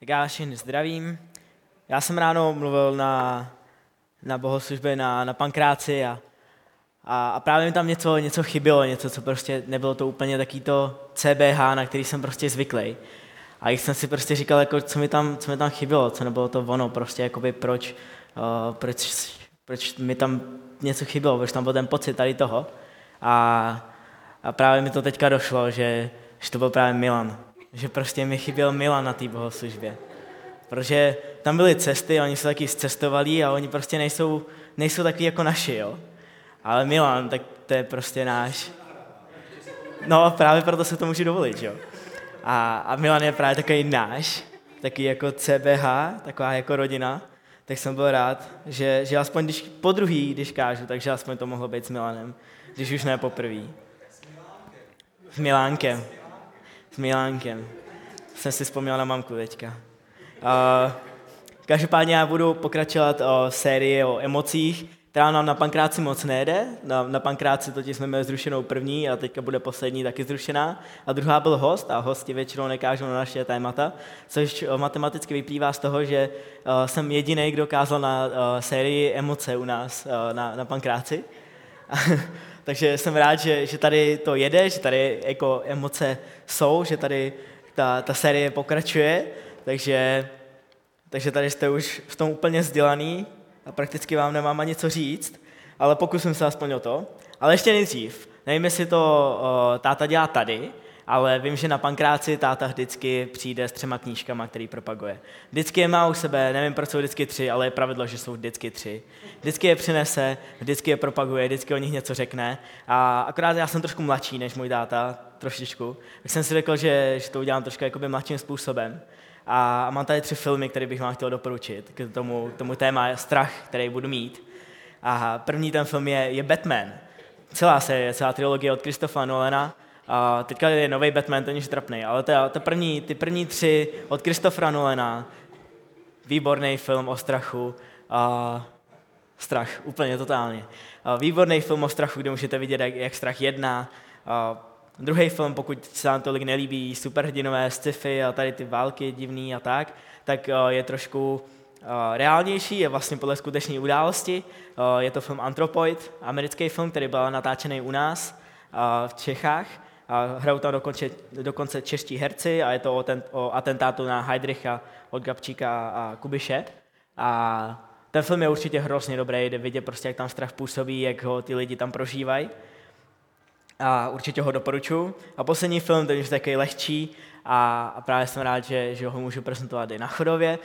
Tak já všechny zdravím. Já jsem ráno mluvil na, na bohoslužbě na, na pankráci a, a, a právě mi tam něco, něco chybělo, něco, co prostě nebylo to úplně taký to CBH, na který jsem prostě zvyklý. A když jsem si prostě říkal, jako, co, mi tam, co mi tam chybělo, co nebylo to ono, prostě jakoby proč, uh, proč, proč mi tam něco chybělo, proč tam byl ten pocit tady toho. A, a právě mi to teďka došlo, že, že to byl právě Milan že prostě mi chyběl Milan na té bohoslužbě. Protože tam byly cesty, oni se taky zcestovali a oni prostě nejsou, nejsou takový jako naši, jo. Ale Milan, tak to je prostě náš. No právě proto se to můžu dovolit, jo. A, a Milan je právě takový náš, taky jako CBH, taková jako rodina, tak jsem byl rád, že, že aspoň když, po druhý, když kážu, takže aspoň to mohlo být s Milanem, když už ne poprvý. S Milánkem s Milánkem. Jsem si vzpomněl na mamku teďka. Každopádně já budu pokračovat o sérii o emocích, která nám na pankráci moc nejde. Na, na pankráci totiž jsme měli zrušenou první a teďka bude poslední taky zrušená. A druhá byl host a hosti většinou nekážou na naše témata, což matematicky vyplývá z toho, že jsem jediný, kdo kázal na sérii emoce u nás na, na pankráci. Takže jsem rád, že, že tady to jede, že tady jako emoce jsou, že tady ta, ta série pokračuje, takže, takže tady jste už v tom úplně vzdělaný a prakticky vám nemám ani co říct, ale pokusím se aspoň o to. Ale ještě nejdřív, nevím, jestli to o, táta dělá tady, ale vím, že na pankráci táta vždycky přijde s třema knížkama, který propaguje. Vždycky je má u sebe, nevím, proč jsou vždycky tři, ale je pravidlo, že jsou vždycky tři. Vždycky je přinese, vždycky je propaguje, vždycky o nich něco řekne. A akorát já jsem trošku mladší než můj táta, trošičku, tak jsem si řekl, že, že to udělám trošku jakoby mladším způsobem. A mám tady tři filmy, které bych vám chtěl doporučit k tomu, k tomu téma strach, který budu mít. A první ten film je, je Batman. Celá série, celá trilogie od Kristofa Nolana a teďka je nový Batman, ten je trapný, ale ta, ta první, ty první tři od Christophera Nolana, výborný film o strachu, a strach, úplně totálně. A výborný film o strachu, kde můžete vidět, jak, jak strach jedná. A druhý film, pokud se vám tolik nelíbí superhrdinové sci-fi a tady ty války divný a tak, tak je trošku reálnější, je vlastně podle skutečné události. Je to film Anthropoid, americký film, který byl natáčený u nás v Čechách a hrajou tam dokonce, dokonce čeští herci a je to o, ten, o atentátu na Heidricha od Gabčíka a Kubiše. A ten film je určitě hrozně dobrý, jde vidět prostě, jak tam strach působí, jak ho ty lidi tam prožívají. A určitě ho doporučuji. A poslední film, ten je takový lehčí a, a právě jsem rád, že, že ho můžu prezentovat i na chodově.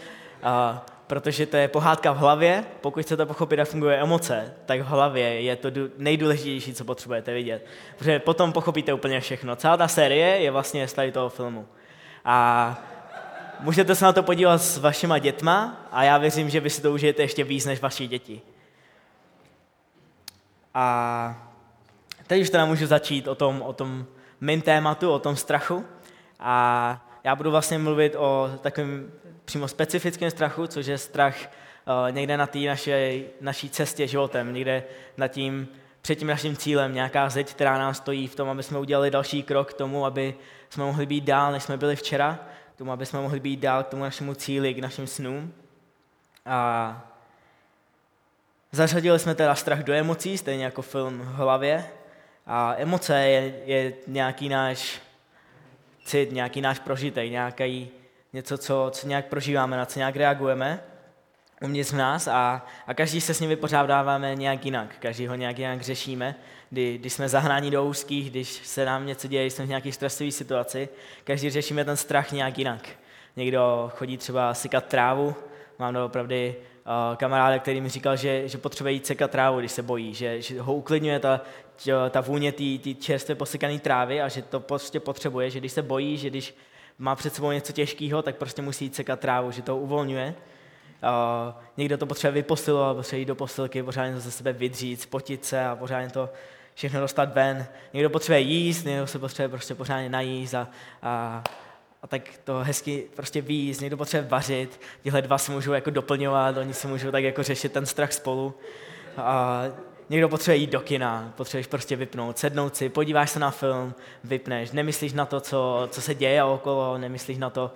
A protože to je pohádka v hlavě. Pokud chcete pochopit, jak funguje emoce, tak v hlavě je to nejdůležitější, co potřebujete vidět. Protože potom pochopíte úplně všechno. Celá ta série je vlastně z tady toho filmu. A můžete se na to podívat s vašima dětma a já věřím, že vy si to užijete ještě víc než vaši děti. A teď už teda můžu začít o tom, o tom mým tématu, o tom strachu. A já budu vlastně mluvit o takovém přímo specifickém strachu, což je strach uh, někde na té naší, naší cestě životem, někde nad tím, před tím naším cílem, nějaká zeď, která nám stojí v tom, aby jsme udělali další krok k tomu, aby jsme mohli být dál, než jsme byli včera, k tomu, aby jsme mohli být dál k tomu našemu cíli, k našim snům. A zařadili jsme teda strach do emocí, stejně jako film v hlavě. A emoce je, je nějaký náš cit, nějaký náš prožitek, nějaký, něco, co, co nějak prožíváme, na co nějak reagujeme uvnitř v nás a, a každý se s ním vypořádáváme nějak jinak, každý ho nějak jinak řešíme, kdy, když jsme zahnáni do úzkých, když se nám něco děje, když jsme v nějaké stresové situaci, každý řešíme ten strach nějak jinak. Někdo chodí třeba sykat trávu, mám opravdu uh, kamaráda, který mi říkal, že, že potřebuje jít sekat trávu, když se bojí, že, že ho uklidňuje ta, ta vůně té čerstvě posykané trávy a že to prostě potřebuje, že když se bojí, že když má před sebou něco těžkého, tak prostě musí jít sekat trávu, že to uvolňuje. Uh, někdo to potřebuje vyposilovat, potřebuje jít do posilky, pořádně to ze sebe vydřít, spotit se a pořádně to všechno dostat ven. Někdo potřebuje jíst, někdo se potřebuje prostě pořádně najíst a, a, a tak to hezky prostě výjíst. Někdo potřebuje vařit, tihle dva si můžou jako doplňovat, oni si můžou tak jako řešit ten strach spolu. A někdo potřebuje jít do kina, potřebuješ prostě vypnout, sednout si, podíváš se na film, vypneš, nemyslíš na to, co, co se děje okolo, nemyslíš na to,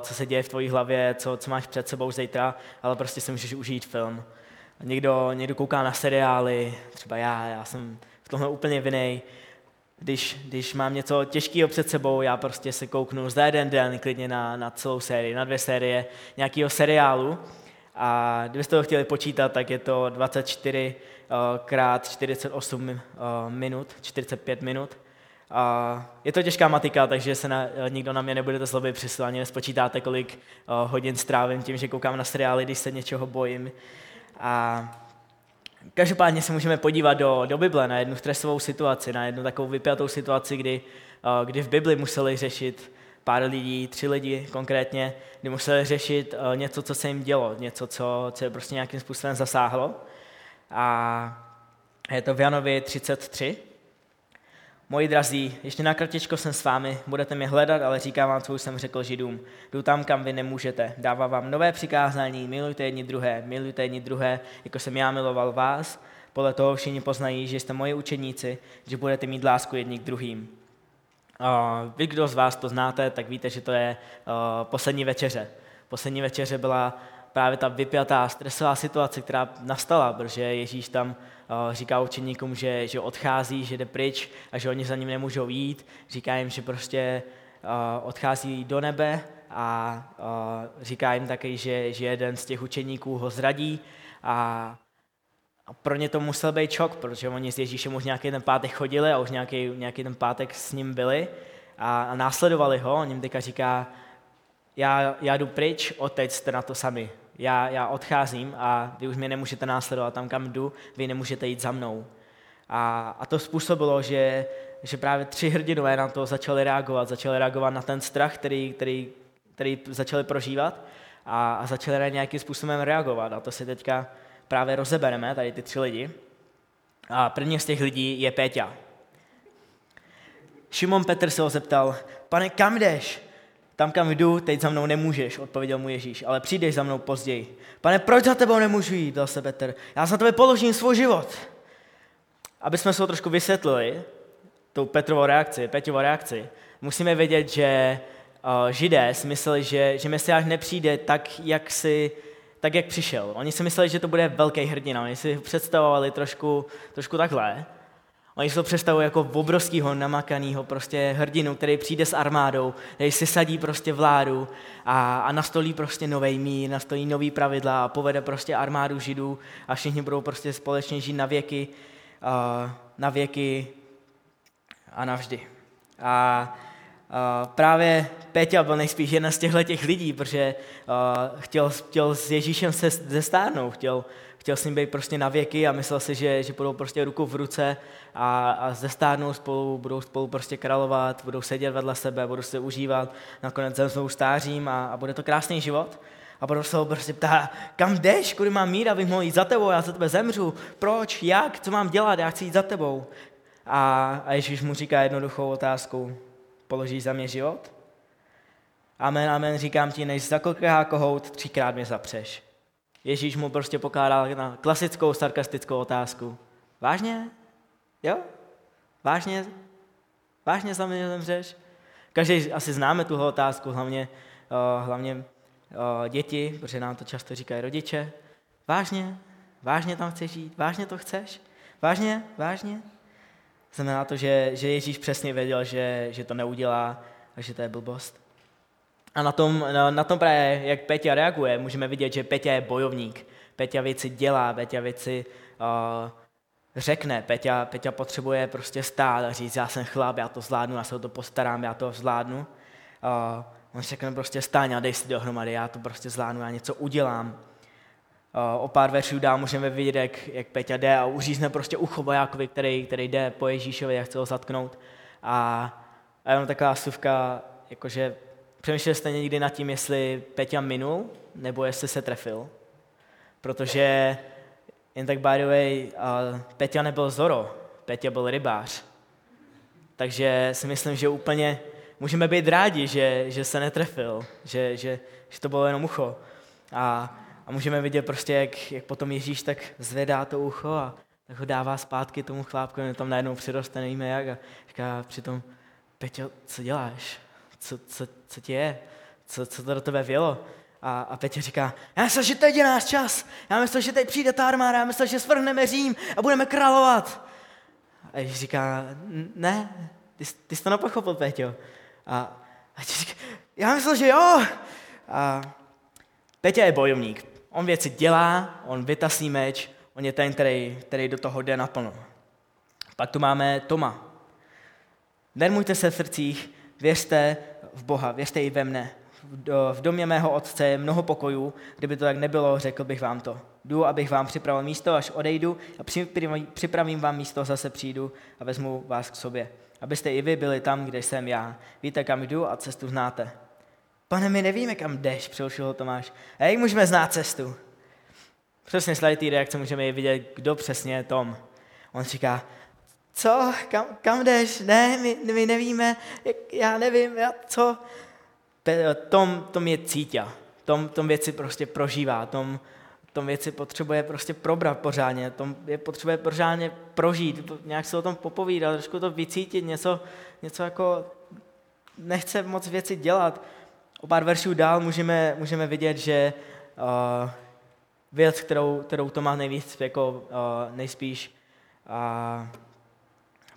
co se děje v tvojí hlavě, co, co máš před sebou zítra, ale prostě si můžeš užít film. Někdo, někdo kouká na seriály, třeba já, já jsem v tomhle úplně vinej. Když, když mám něco těžkého před sebou, já prostě se kouknu za jeden den klidně na, na celou sérii, na dvě série nějakého seriálu. A kdybyste to chtěli počítat, tak je to 24 uh, eh, krát 48 uh, eh, minut, 45 minut. Uh, je to těžká matika, takže se na, uh, nikdo na mě nebudete zlobit, přesto ani nespočítáte, kolik hodin strávím tím, že koukám na seriály, když se něčeho bojím. A každopádně se můžeme podívat do, do Bible na jednu stresovou situaci, na jednu takovou vypjatou situaci, kdy, kdy v Bibli museli řešit pár lidí, tři lidi konkrétně, kdy museli řešit něco, co se jim dělo, něco, co, co je prostě nějakým způsobem zasáhlo. A je to v Janovi 33. Moji drazí, ještě na kratičko jsem s vámi, budete mě hledat, ale říkám vám, co už jsem řekl židům. Jdu tam, kam vy nemůžete. Dávám vám nové přikázání, milujte jedni druhé, milujte jedni druhé, jako jsem já miloval vás. Podle toho všichni poznají, že jste moji učeníci, že budete mít lásku jedni k druhým. Vy, kdo z vás to znáte, tak víte, že to je poslední večeře. Poslední večeře byla právě ta vypjatá stresová situace, která nastala, protože Ježíš tam uh, říká učeníkům, že, že odchází, že jde pryč a že oni za ním nemůžou jít. Říká jim, že prostě uh, odchází do nebe a uh, říká jim taky, že, že jeden z těch učeníků ho zradí a a pro ně to musel být šok, protože oni s Ježíšem už nějaký ten pátek chodili a už nějaký, nějaký ten pátek s ním byli a, a následovali ho. On jim teďka říká, já, já jdu pryč, teď jste na to sami. Já, já odcházím a vy už mě nemůžete následovat tam, kam jdu, vy nemůžete jít za mnou. A, a to způsobilo, že, že právě tři hrdinové na to začali reagovat, začali reagovat na ten strach, který, který, který začali prožívat a, a začali na nějakým způsobem reagovat. A to si teďka právě rozebereme, tady ty tři lidi. A první z těch lidí je Péťa. Šimon Petr se ho zeptal, pane, kam jdeš? Tam, kam jdu, teď za mnou nemůžeš, odpověděl mu Ježíš, ale přijdeš za mnou později. Pane, proč za tebou nemůžu jít, dal se Petr. Já za tebe položím svůj život. Aby jsme se ho trošku vysvětlili, tou Petrovou reakci, Peťovou reakci, musíme vědět, že uh, židé si mysleli, že, že Mesiáš nepřijde tak, jak si tak, jak přišel. Oni si mysleli, že to bude velký hrdina. Oni si představovali trošku, trošku takhle. Oni si představují jako obrovského, namakaného prostě hrdinu, který přijde s armádou, který si sadí prostě vládu a, a nastolí prostě nový mír, nastolí nový pravidla a povede prostě armádu židů a všichni budou prostě společně žít na věky, uh, na věky a navždy. A Uh, právě Péťa byl nejspíš jeden z těchto těch lidí, protože uh, chtěl, chtěl s Ježíšem se zestárnout, chtěl, chtěl s ním být prostě na věky a myslel si, že, že budou prostě ruku v ruce a, a zestárnou spolu, budou spolu prostě královat, budou sedět vedle sebe, budou se užívat, nakonec zemřou stářím a, a bude to krásný život. A potom se ho prostě ptá, kam jdeš, kudy mám mít, abych mohl jít za tebou, já za tebe zemřu, proč, jak, co mám dělat, já chci jít za tebou. A, a Ježíš mu říká jednoduchou otázku, položíš za mě život? Amen, amen, říkám ti, než zakokrhá kohout, třikrát mě zapřeš. Ježíš mu prostě pokládal na klasickou sarkastickou otázku. Vážně? Jo? Vážně? Vážně za mě zemřeš? Každý asi známe tuhle otázku, hlavně, uh, hlavně uh, děti, protože nám to často říkají rodiče. Vážně? Vážně tam chceš žít? Vážně to chceš? Vážně? Vážně? Znamená to, že, že Ježíš přesně věděl, že, že to neudělá a že to je blbost. A na tom, na, na tom právě, jak Peťa reaguje, můžeme vidět, že Peťa je bojovník. Peťa věci dělá, Peťa věci uh, řekne. Peťa, Peťa potřebuje prostě stát a říct, já jsem chlap, já to zvládnu, já se o to postarám, já to zvládnu. Uh, on řekne prostě stáň a dej si dohromady, já to prostě zvládnu, já něco udělám. Uh, o pár veršů dál můžeme vidět, jak, jak Peťa jde a uřízne prostě ucho vojákovi, který, který jde po Ježíšovi a chce ho zatknout. A, a jenom taková suvka, jakože přemýšleli jste někdy nad tím, jestli Peťa minul, nebo jestli se trefil. Protože jen tak by the way, Peťa nebyl Zoro, Peťa byl rybář. Takže si myslím, že úplně můžeme být rádi, že, že se netrefil, že, že, že to bylo jenom ucho. A, a můžeme vidět prostě, jak, jak potom Ježíš tak zvedá to ucho a tak ho dává zpátky tomu chlápku, tam najednou přiroste, nevíme jak. A říká přitom, Peťo, co děláš? Co, co, co ti je? Co, co to do tebe vělo? A, a Petě říká, já myslel, že teď je náš čas. Já myslel, že teď přijde ta armáda. Já myslel, že svrhneme Řím a budeme královat. A Ježíš říká, ne, ty, ty jsi to nepochopil, Peťo. A, a říká, já myslel, že jo. A Petě je bojovník. On věci dělá, on vytasí meč, on je ten, který, který do toho jde naplno. Pak tu máme Toma. Nermujte se v srdcích, věřte v Boha, věřte i ve mne. V domě mého otce je mnoho pokojů, kdyby to tak nebylo, řekl bych vám to. Jdu, abych vám připravil místo, až odejdu a připravím vám místo, zase přijdu a vezmu vás k sobě. Abyste i vy byli tam, kde jsem já. Víte, kam jdu a cestu znáte. Pane, my nevíme, kam jdeš, přerušil ho Tomáš. A jak můžeme znát cestu? Přesně z té reakce můžeme i vidět, kdo přesně je Tom. On říká, co, kam, kam jdeš? Ne, my, my nevíme, já nevím, já, co? Tom, tom je cítě, tom, tom věci prostě prožívá, tom, tom věci potřebuje prostě probrat pořádně, tom je potřebuje pořádně prožít, nějak se o tom popovídat, trošku to vycítit, něco, něco jako nechce moc věci dělat. O pár veršů dál můžeme, můžeme vidět, že uh, věc, kterou, kterou to má nejvíc, jako uh, nejspíš uh,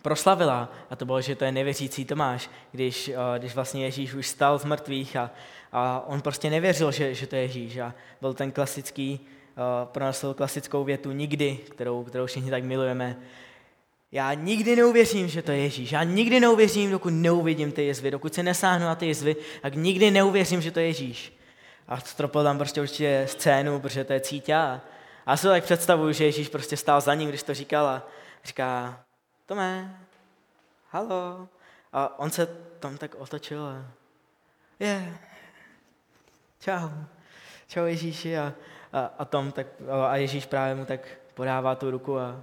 proslavila, a to bylo, že to je nevěřící Tomáš, když, uh, když vlastně Ježíš už stal z mrtvých a, a on prostě nevěřil, že, že to je Ježíš a byl ten klasický, uh, pronesl klasickou větu nikdy, kterou, kterou všichni tak milujeme, já nikdy neuvěřím, že to je Ježíš. Já nikdy neuvěřím, dokud neuvidím ty jezvy. Dokud se nesáhnu na ty jezvy, tak nikdy neuvěřím, že to je Ježíš. A stropil tam prostě určitě scénu, protože to je cítě. A já si to tak představuju, že Ježíš prostě stál za ním, když to říkal a říká, Tome, halo. A on se tam tak otočil a je, yeah. čau, čau Ježíši. A, a, a, Tom tak, a Ježíš právě mu tak podává tu ruku a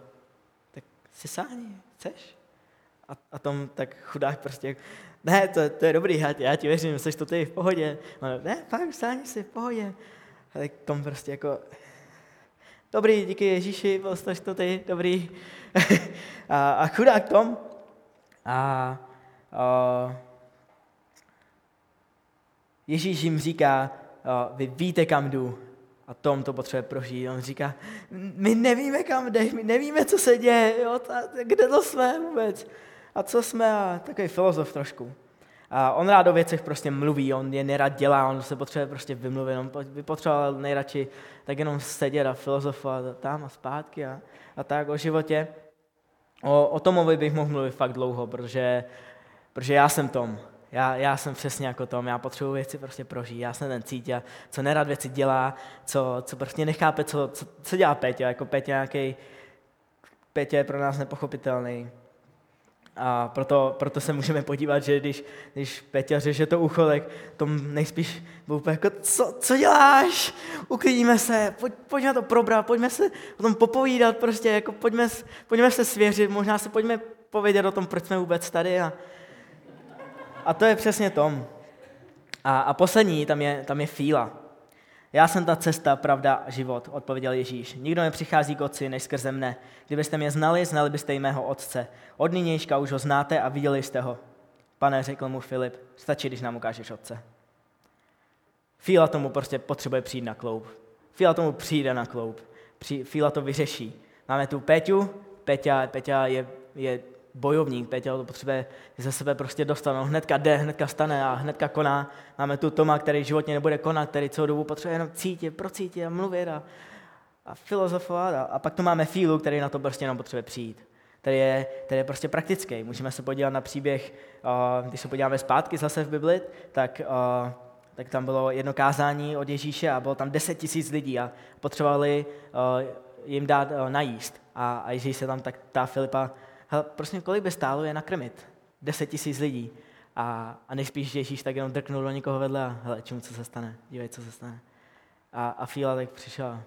tak si sáhni, chceš? A, a Tom tak chudák prostě, ne, to, to je dobrý, já, já ti věřím, jsi to ty v pohodě. A ne, fakt, sáhni si v pohodě. A tak Tom prostě jako, dobrý, díky Ježíši, byl to ty, dobrý. a, a chudák Tom. A, a Ježíš jim říká, a, vy víte, kam jdu. A Tom to potřebuje prožít. On říká, my nevíme, kam jdeš, my nevíme, co se děje, jo, ta, kde to jsme vůbec. A co jsme, a takový filozof trošku. A on rád o věcech prostě mluví, on je nerad dělá, on se potřebuje prostě vymluvit, on by potřeboval nejradši tak jenom sedět a filozofovat tam a zpátky a, a tak o životě. O, o Tomovi bych mohl mluvit fakt dlouho, protože, protože já jsem Tom. Já, já jsem přesně jako Tom, já potřebuji věci prostě prožít, já jsem ten cítě, co nerad věci dělá, co, co prostě nechápe, co, co, co dělá Petě, jako Petě nějaký, Petě je pro nás nepochopitelný. A proto, proto se můžeme podívat, že když, když Peťa řeže to ucho, tak tom nejspíš byl úplně jako, co, co děláš? Uklidíme se, pojď, pojď na to probrat, pojďme se o tom popovídat, prostě jako pojďme, pojďme se svěřit, možná se pojďme povědět o tom, proč jsme vůbec tady. A, a to je přesně tom. A, a poslední, tam je, tam je fíla. Já jsem ta cesta, pravda život, odpověděl Ježíš. Nikdo nepřichází k otci než skrze mne. Kdybyste mě znali, znali byste i mého otce. Od nynějška už ho znáte a viděli jste ho. Pane, řekl mu Filip, stačí, když nám ukážeš otce. Fíla tomu prostě potřebuje přijít na kloup. Fíla tomu přijde na kloup. Fíla to vyřeší. Máme tu Peťu, Peťa, Peťa je, je bojovník, Peťa to potřebuje ze sebe prostě dostat. On hnedka jde, hnedka stane a hnedka koná. Máme tu Toma, který životně nebude konat, který celou dobu potřebuje jenom cítit, procítit a mluvit a, a filozofovat. A, a pak tu máme Fílu, který na to prostě jenom potřebuje přijít. Který je, který je prostě praktický. Můžeme se podívat na příběh, když se podíváme zpátky zase v Bibli, tak, tak tam bylo jedno kázání od Ježíše a bylo tam 10 tisíc lidí a potřebovali jim dát najíst. A, a Ježíš se tam tak ta Filipa hele, prostě kolik by stálo je nakrmit? Deset tisíc lidí. A, a nejspíš Ježíš tak jenom drknul do někoho vedle a hele, čemu co se stane? Dívej, co se stane. A, a Fíla tak přišel.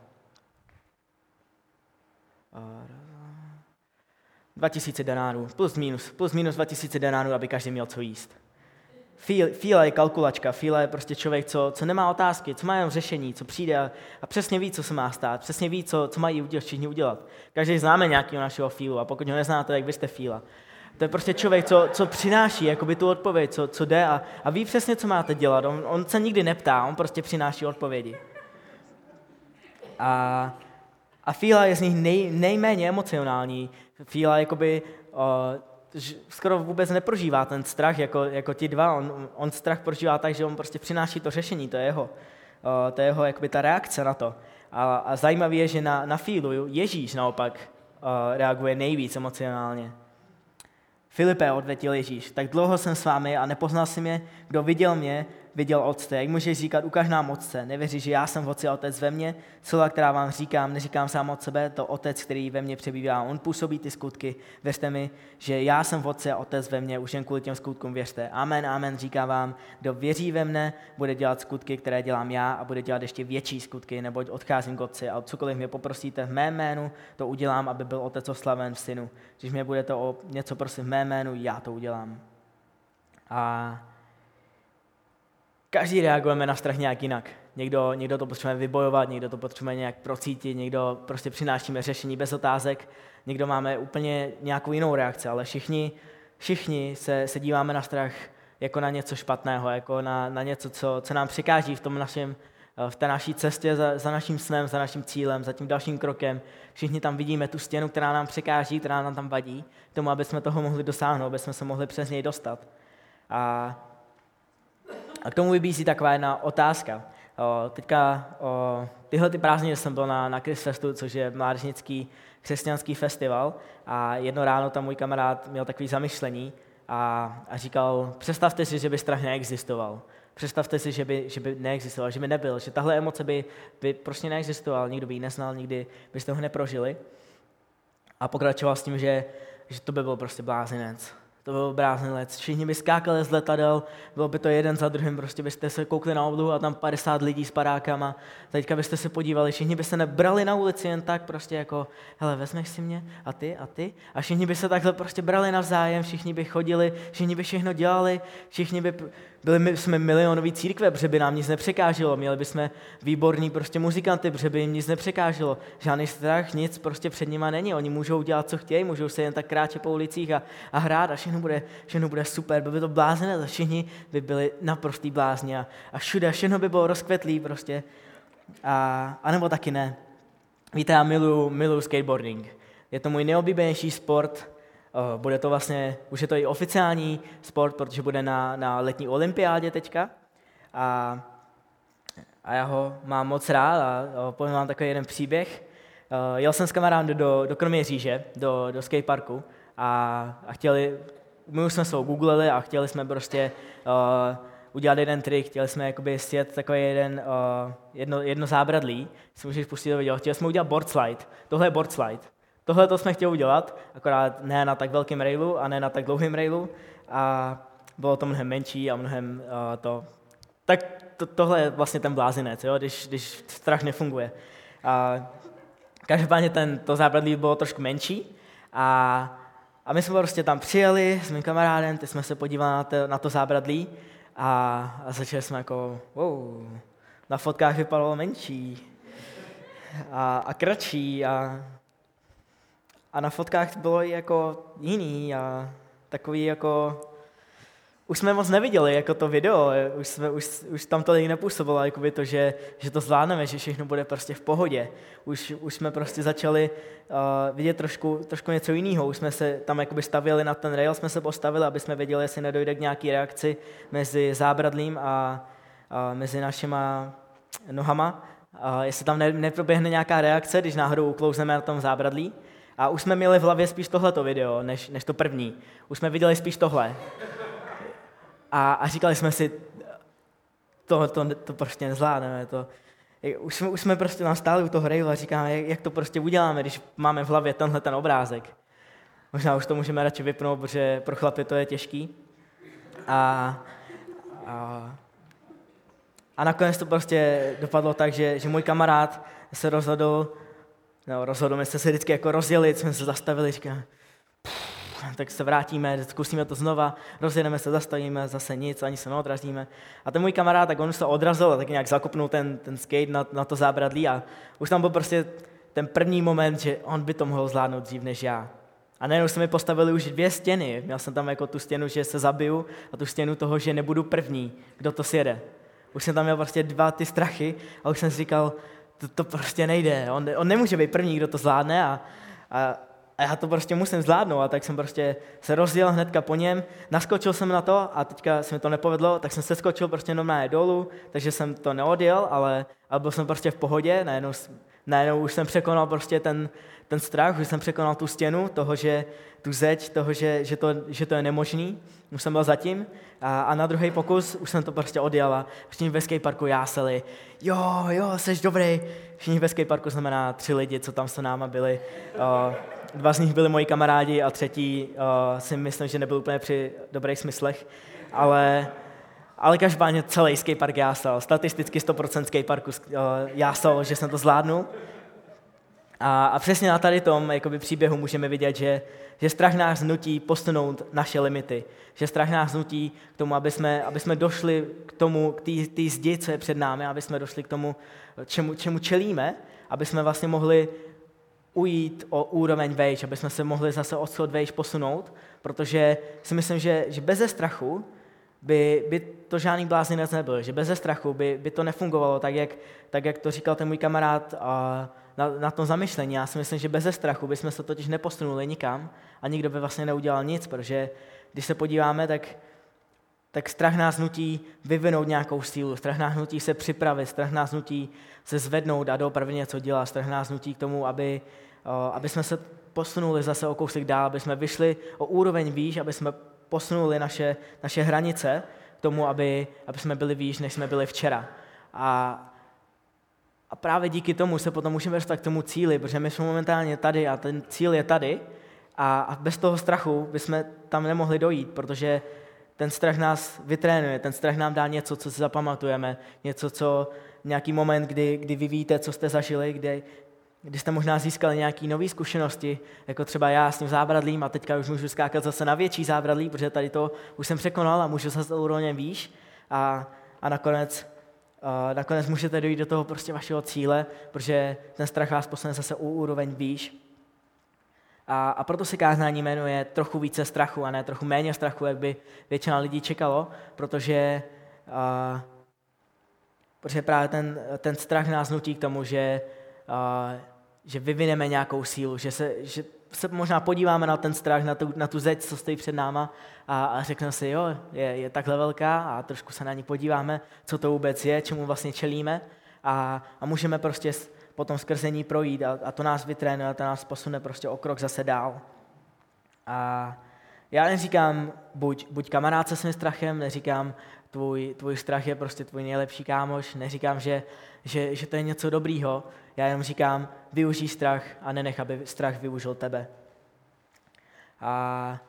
2000 denárů, plus minus, plus minus 2000 denárů, aby každý měl co jíst. Fíla je kalkulačka, Fíla je prostě člověk, co, co nemá otázky, co má jenom řešení, co přijde a, a přesně ví, co se má stát, přesně ví, co, co mají udělat, všichni udělat. Každý známe nějakého našeho Fílu a pokud ho neznáte, tak vy jste Fíla. To je prostě člověk, co, co přináší jakoby tu odpověď, co, co jde a, a ví přesně, co máte dělat. On, on se nikdy neptá, on prostě přináší odpovědi. A, a Fíla je z nich nej, nejméně emocionální. Fíla jakoby, uh, skoro vůbec neprožívá ten strach jako, jako ti dva. On, on strach prožívá tak, že on prostě přináší to řešení, to je jeho, to je jeho jakoby ta reakce na to. A, a zajímavé je, že na, na Fílu Ježíš naopak reaguje nejvíc emocionálně. Filipe, odvětil Ježíš, tak dlouho jsem s vámi a nepoznal si mě, kdo viděl mě, viděl Otce. Jak můžeš říkat, ukaž nám Otce, nevěří, že já jsem v Otci a Otec ve mně? Slova, která vám říkám, neříkám sám od sebe, to Otec, který ve mně přebývá, on působí ty skutky. Věřte mi, že já jsem v Otci a Otec ve mně, už jen kvůli těm skutkům věřte. Amen, amen, říkám vám, kdo věří ve mne, bude dělat skutky, které dělám já a bude dělat ještě větší skutky, neboť odcházím k Otci a cokoliv mě poprosíte v mém jménu, to udělám, aby byl Otec oslaven v synu. Když mě budete o něco prosit v mém jménu, já to udělám. A Každý reagujeme na strach nějak jinak. Někdo, někdo to potřebuje vybojovat, někdo to potřebuje nějak procítit, někdo prostě přinášíme řešení bez otázek, někdo máme úplně nějakou jinou reakci, ale všichni, všichni se, se díváme na strach jako na něco špatného, jako na, na něco, co, co nám přikáží v, tom našem, v té naší cestě za, za naším snem, za naším cílem, za tím dalším krokem. Všichni tam vidíme tu stěnu, která nám překáží, která nám tam vadí, tomu, aby jsme toho mohli dosáhnout, aby jsme se mohli přes něj dostat. A a k tomu vybízí taková jedna otázka. O, teďka o, tyhle ty prázdniny jsem byl na, na Chris Festu, což je mládežnický křesťanský festival a jedno ráno tam můj kamarád měl takový zamyšlení a, a říkal, představte si, že by strach neexistoval. Představte si, že by, že by neexistoval, že by nebyl, že tahle emoce by, by prostě neexistoval, nikdo by ji neznal, nikdy byste ho neprožili. A pokračoval s tím, že, že to by byl prostě blázinec. To byl bláznilec. Všichni by skákali z letadel, bylo by to jeden za druhým, prostě byste se koukli na oblohu a tam 50 lidí s parákama. Teďka byste se podívali, všichni by se nebrali na ulici jen tak, prostě jako, hele, vezmeš si mě a ty a ty. A všichni by se takhle prostě brali navzájem, všichni by chodili, všichni by všechno dělali, všichni by byli my, jsme milionový církve, protože by nám nic nepřekáželo. Měli bychom výborní prostě muzikanty, protože by jim nic nepřekáželo. Žádný strach, nic prostě před nima není. Oni můžou dělat, co chtějí, můžou se jen tak kráčet po ulicích a, a hrát a všechno bude, všechno bude super. By, by to blázné, a všichni by byli naprostý blázni a, a všude, všechno by bylo rozkvetlý prostě. A, a nebo taky ne. Víte, já miluju, miluju skateboarding. Je to můj nejoblíbenější sport, bude to vlastně, už je to i oficiální sport, protože bude na, na letní olympiádě teďka. A, a já ho mám moc rád a povím vám takový jeden příběh. Jel jsem s kamarádem do, do Kroměříže, do, do skateparku a, a chtěli, my už jsme se googlili a chtěli jsme prostě uh, udělat jeden trik, chtěli jsme jakoby sjet takový jeden, uh, jedno, jedno zábradlí, si můžeš pustit do video, chtěli jsme udělat board slide, tohle je board slide. Tohle to jsme chtěli udělat, akorát ne na tak velkém railu a ne na tak dlouhém railu a bylo to mnohem menší a mnohem uh, to... Tak to, tohle je vlastně ten blázinec, jo, když, když strach nefunguje. A každopádně ten, to zábradlí bylo trošku menší a, a my jsme prostě tam přijeli s mým kamarádem, ty jsme se podívali na to, na to zábradlí a, a začali jsme jako, wow, na fotkách vypadalo menší a, a kratší a a na fotkách bylo jako jiný a takový jako... Už jsme moc neviděli jako to video, už, jsme, už, už tam to nepůsobilo, jakoby to, že, že to zvládneme, že všechno bude prostě v pohodě. Už, už jsme prostě začali uh, vidět trošku, trošku něco jiného. Už jsme se tam jakoby stavili na ten rail, jsme se postavili, aby jsme věděli, jestli nedojde k nějaké reakci mezi zábradlím a, a mezi našima nohama. A jestli tam ne, neproběhne nějaká reakce, když náhodou uklouzneme na tom zábradlí. A už jsme měli v hlavě spíš tohleto video, než, než to první. Už jsme viděli spíš tohle. A, a říkali jsme si, to, to, to prostě nezvládneme. To, už, jsme, už jsme prostě tam stáli u toho rejlu a říkáme, jak, jak to prostě uděláme, když máme v hlavě tenhle ten obrázek. Možná už to můžeme radši vypnout, protože pro chlapy to je těžký. A, a, a nakonec to prostě dopadlo tak, že, že můj kamarád se rozhodl No, rozhodl jsme se vždycky jako rozdělit, jsme se zastavili, říkám, tak se vrátíme, zkusíme to znova, rozjedeme se, zastavíme, zase nic, ani se neodrazíme. A ten můj kamarád, tak on se odrazil a tak nějak zakopnul ten, ten skate na, na to zábradlí a už tam byl prostě ten první moment, že on by to mohl zvládnout dřív než já. A najednou se mi postavili už dvě stěny. Měl jsem tam jako tu stěnu, že se zabiju a tu stěnu toho, že nebudu první, kdo to sjede. Už jsem tam měl prostě dva ty strachy a už jsem si říkal, to, to prostě nejde. On, on nemůže být první, kdo to zvládne a, a, a já to prostě musím zvládnout. A tak jsem prostě se rozděl hnedka po něm, naskočil jsem na to a teďka se mi to nepovedlo, tak jsem se skočil prostě normálně dolů, takže jsem to neodjel, ale, ale byl jsem prostě v pohodě, najednou, najednou už jsem překonal prostě ten, ten strach, už jsem překonal tu stěnu toho, že tu zeď, toho, že, že, to, že to je nemožný. Už jsem byl zatím a, a na druhý pokus už jsem to prostě odjel a všichni ve skateparku jáseli, jo, jo, jsi dobrý. Všichni ve skateparku znamená tři lidi, co tam s náma byli. Uh, dva z nich byli moji kamarádi a třetí uh, si myslím, že nebyl úplně při dobrých smyslech, ale, ale každopádně celý skatepark jásal. Statisticky 100% skateparku uh, jásal, že jsem to zvládnul. A, a přesně na tady tom jakoby, příběhu můžeme vidět, že, že strach nás nutí posunout naše limity. Že strach nás nutí k tomu, aby jsme, aby jsme došli k tomu, k té zdi, co je před námi, aby jsme došli k tomu, čemu, čemu čelíme, aby jsme vlastně mohli ujít o úroveň vejš, aby jsme se mohli zase odchod vejš posunout, protože si myslím, že, že bez strachu by, by to žádný blázinec nebyl, že bez strachu by, by to nefungovalo tak jak, tak, jak to říkal ten můj kamarád a na, na tom zamyšlení. Já si myslím, že bez strachu bychom se totiž neposunuli nikam a nikdo by vlastně neudělal nic, protože když se podíváme, tak, tak strach nás nutí vyvinout nějakou sílu, strach nás nutí se připravit, strach nás nutí se zvednout a doopravdy něco dělat, strach nás nutí k tomu, aby, aby jsme se posunuli zase o kousek dál, aby jsme vyšli o úroveň výš, aby jsme posunuli naše, naše hranice k tomu, aby, aby jsme byli výš, než jsme byli včera. A, a právě díky tomu se potom můžeme dostat k tomu cíli, protože my jsme momentálně tady a ten cíl je tady a, a bez toho strachu bychom tam nemohli dojít, protože ten strach nás vytrénuje, ten strach nám dá něco, co si zapamatujeme, něco, co nějaký moment, kdy, kdy vy víte, co jste zažili, kdy, kdy jste možná získali nějaké nové zkušenosti, jako třeba já s tím zábradlím a teďka už můžu skákat zase na větší zábradlí, protože tady to už jsem překonal a můžu zase úrovně výš a, a nakonec, a nakonec můžete dojít do toho prostě vašeho cíle, protože ten strach vás posune zase u úroveň výš. A, a proto se kázání jmenuje trochu více strachu a ne trochu méně strachu, jak by většina lidí čekalo, protože, a, protože právě ten, ten strach nás nutí k tomu, že že vyvineme nějakou sílu, že se, že se možná podíváme na ten strach, na tu, na tu zeď, co stojí před náma a, a řekneme si, jo, je, je takhle velká a trošku se na ní podíváme, co to vůbec je, čemu vlastně čelíme a, a můžeme prostě potom skrze ní projít a, a to nás vytrénuje a to nás posune prostě o krok zase dál. A já neříkám, buď, buď kamarád se svým strachem, neříkám, tvůj, tvůj strach je prostě tvůj nejlepší kámoš, neříkám, že, že, že to je něco dobrýho, já jenom říkám, využij strach a nenech, aby strach využil tebe. A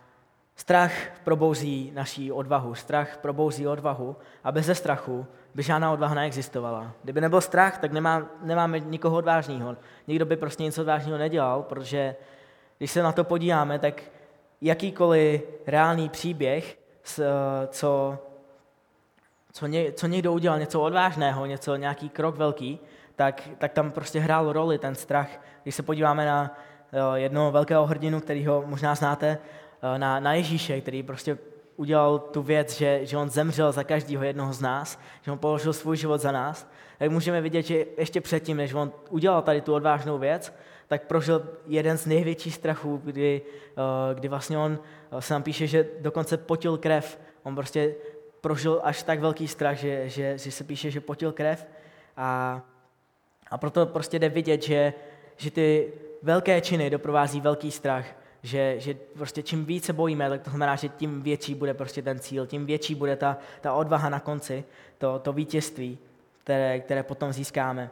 strach probouzí naší odvahu, strach probouzí odvahu a bez strachu by žádná odvaha neexistovala. Kdyby nebyl strach, tak nemá, nemáme nikoho odvážného. Nikdo by prostě nic odvážného nedělal, protože když se na to podíváme, tak jakýkoliv reálný příběh, co, co, ně, co někdo udělal, něco odvážného, něco, nějaký krok velký, tak, tak tam prostě hrál roli ten strach. Když se podíváme na jednoho velkého hrdinu, kterýho možná znáte, na, na Ježíše, který prostě udělal tu věc, že, že on zemřel za každého jednoho z nás, že on položil svůj život za nás, tak můžeme vidět, že ještě předtím, než on udělal tady tu odvážnou věc, tak prožil jeden z největších strachů, kdy, kdy vlastně on se nám píše, že dokonce potil krev. On prostě prožil až tak velký strach, že, že, že se píše, že potil krev. A a proto prostě jde vidět, že, že ty velké činy doprovází velký strach, že, že prostě čím více bojíme, tak to znamená, že tím větší bude prostě ten cíl, tím větší bude ta, ta odvaha na konci, to, to vítězství, které, které potom získáme.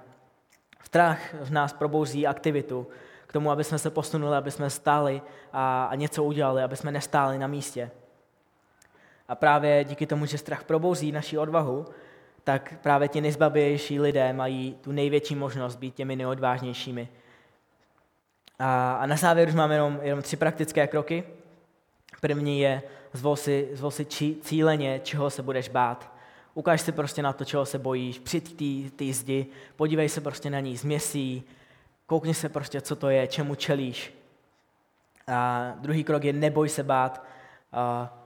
Strach v nás probouzí aktivitu k tomu, aby jsme se posunuli, aby jsme stáli a, a něco udělali, aby jsme nestáli na místě. A právě díky tomu, že strach probouzí naši odvahu, tak právě ti nejzbavější lidé mají tu největší možnost být těmi nejodvážnějšími. A, a na závěr už máme jenom, jenom tři praktické kroky. První je, zvol si, zvol si či, cíleně, čeho se budeš bát. Ukáž si prostě na to, čeho se bojíš, přijď ty zdi, podívej se prostě na ní, změsí, koukni se prostě, co to je, čemu čelíš. A druhý krok je neboj se bát, a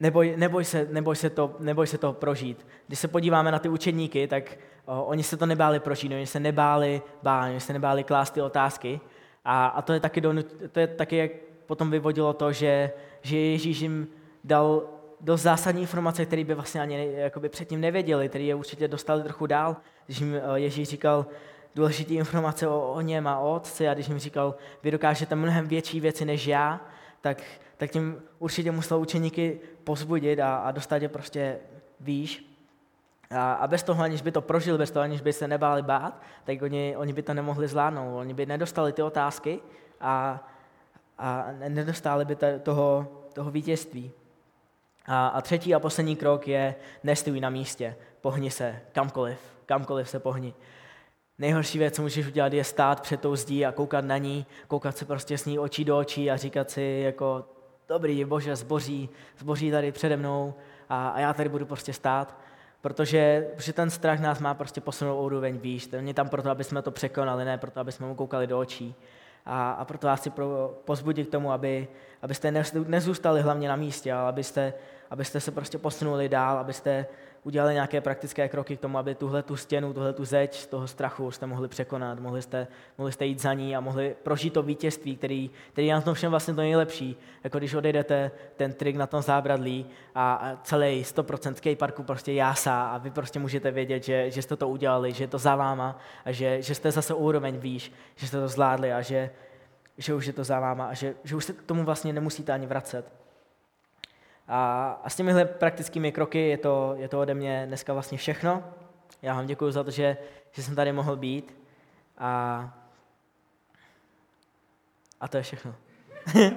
neboj, neboj, se, neboj, se to, neboj se to prožít. Když se podíváme na ty učedníky, tak o, oni se to nebáli prožít, oni se nebáli bát, oni se nebáli klást ty otázky. A, a to, je taky donut, to je taky, jak potom vyvodilo to, že, že Ježíš jim dal dost zásadní informace, které by vlastně ani jakoby předtím nevěděli, které je určitě dostali trochu dál. Když jim Ježíš říkal důležité informace o, o něm a o otci a když jim říkal, vy dokážete mnohem větší věci než já, tak, tak tím určitě musel učeníky pozbudit a, a dostat je prostě výš. A, a bez toho, aniž by to prožil, bez toho, aniž by se nebáli bát, tak oni, oni by to nemohli zvládnout. Oni by nedostali ty otázky a, a nedostali by toho, toho vítězství. A, a třetí a poslední krok je nestůj na místě, pohni se kamkoliv, kamkoliv se pohni. Nejhorší věc, co můžeš udělat, je stát před tou zdí a koukat na ní, koukat se prostě s ní očí do očí a říkat si jako dobrý, bože, zboří, zboří tady přede mnou a, a já tady budu prostě stát. Protože, protože ten strach nás má prostě posunout úroveň výš. Ten je tam proto, aby jsme to překonali, ne proto, aby jsme mu koukali do očí. A, a proto vás chci pozbudit k tomu, aby, abyste nezůstali hlavně na místě, ale abyste, abyste se prostě posunuli dál, abyste udělali nějaké praktické kroky k tomu, aby tuhle tu stěnu, tuhle tu zeď z toho strachu jste mohli překonat, mohli jste, mohli jste jít za ní a mohli prožít to vítězství, který, který je na tom všem vlastně to nejlepší. Jako když odejdete ten trik na tom zábradlí a, celý 100% skateparku prostě jásá a vy prostě můžete vědět, že, že jste to udělali, že je to za váma a že, že jste zase úroveň výš, že jste to zvládli a že, že už je to za váma a že, že už se k tomu vlastně nemusíte ani vracet. A, a s těmihle praktickými kroky je to, je to ode mě dneska vlastně všechno. Já vám děkuji za to, že, že jsem tady mohl být. A, a to je všechno.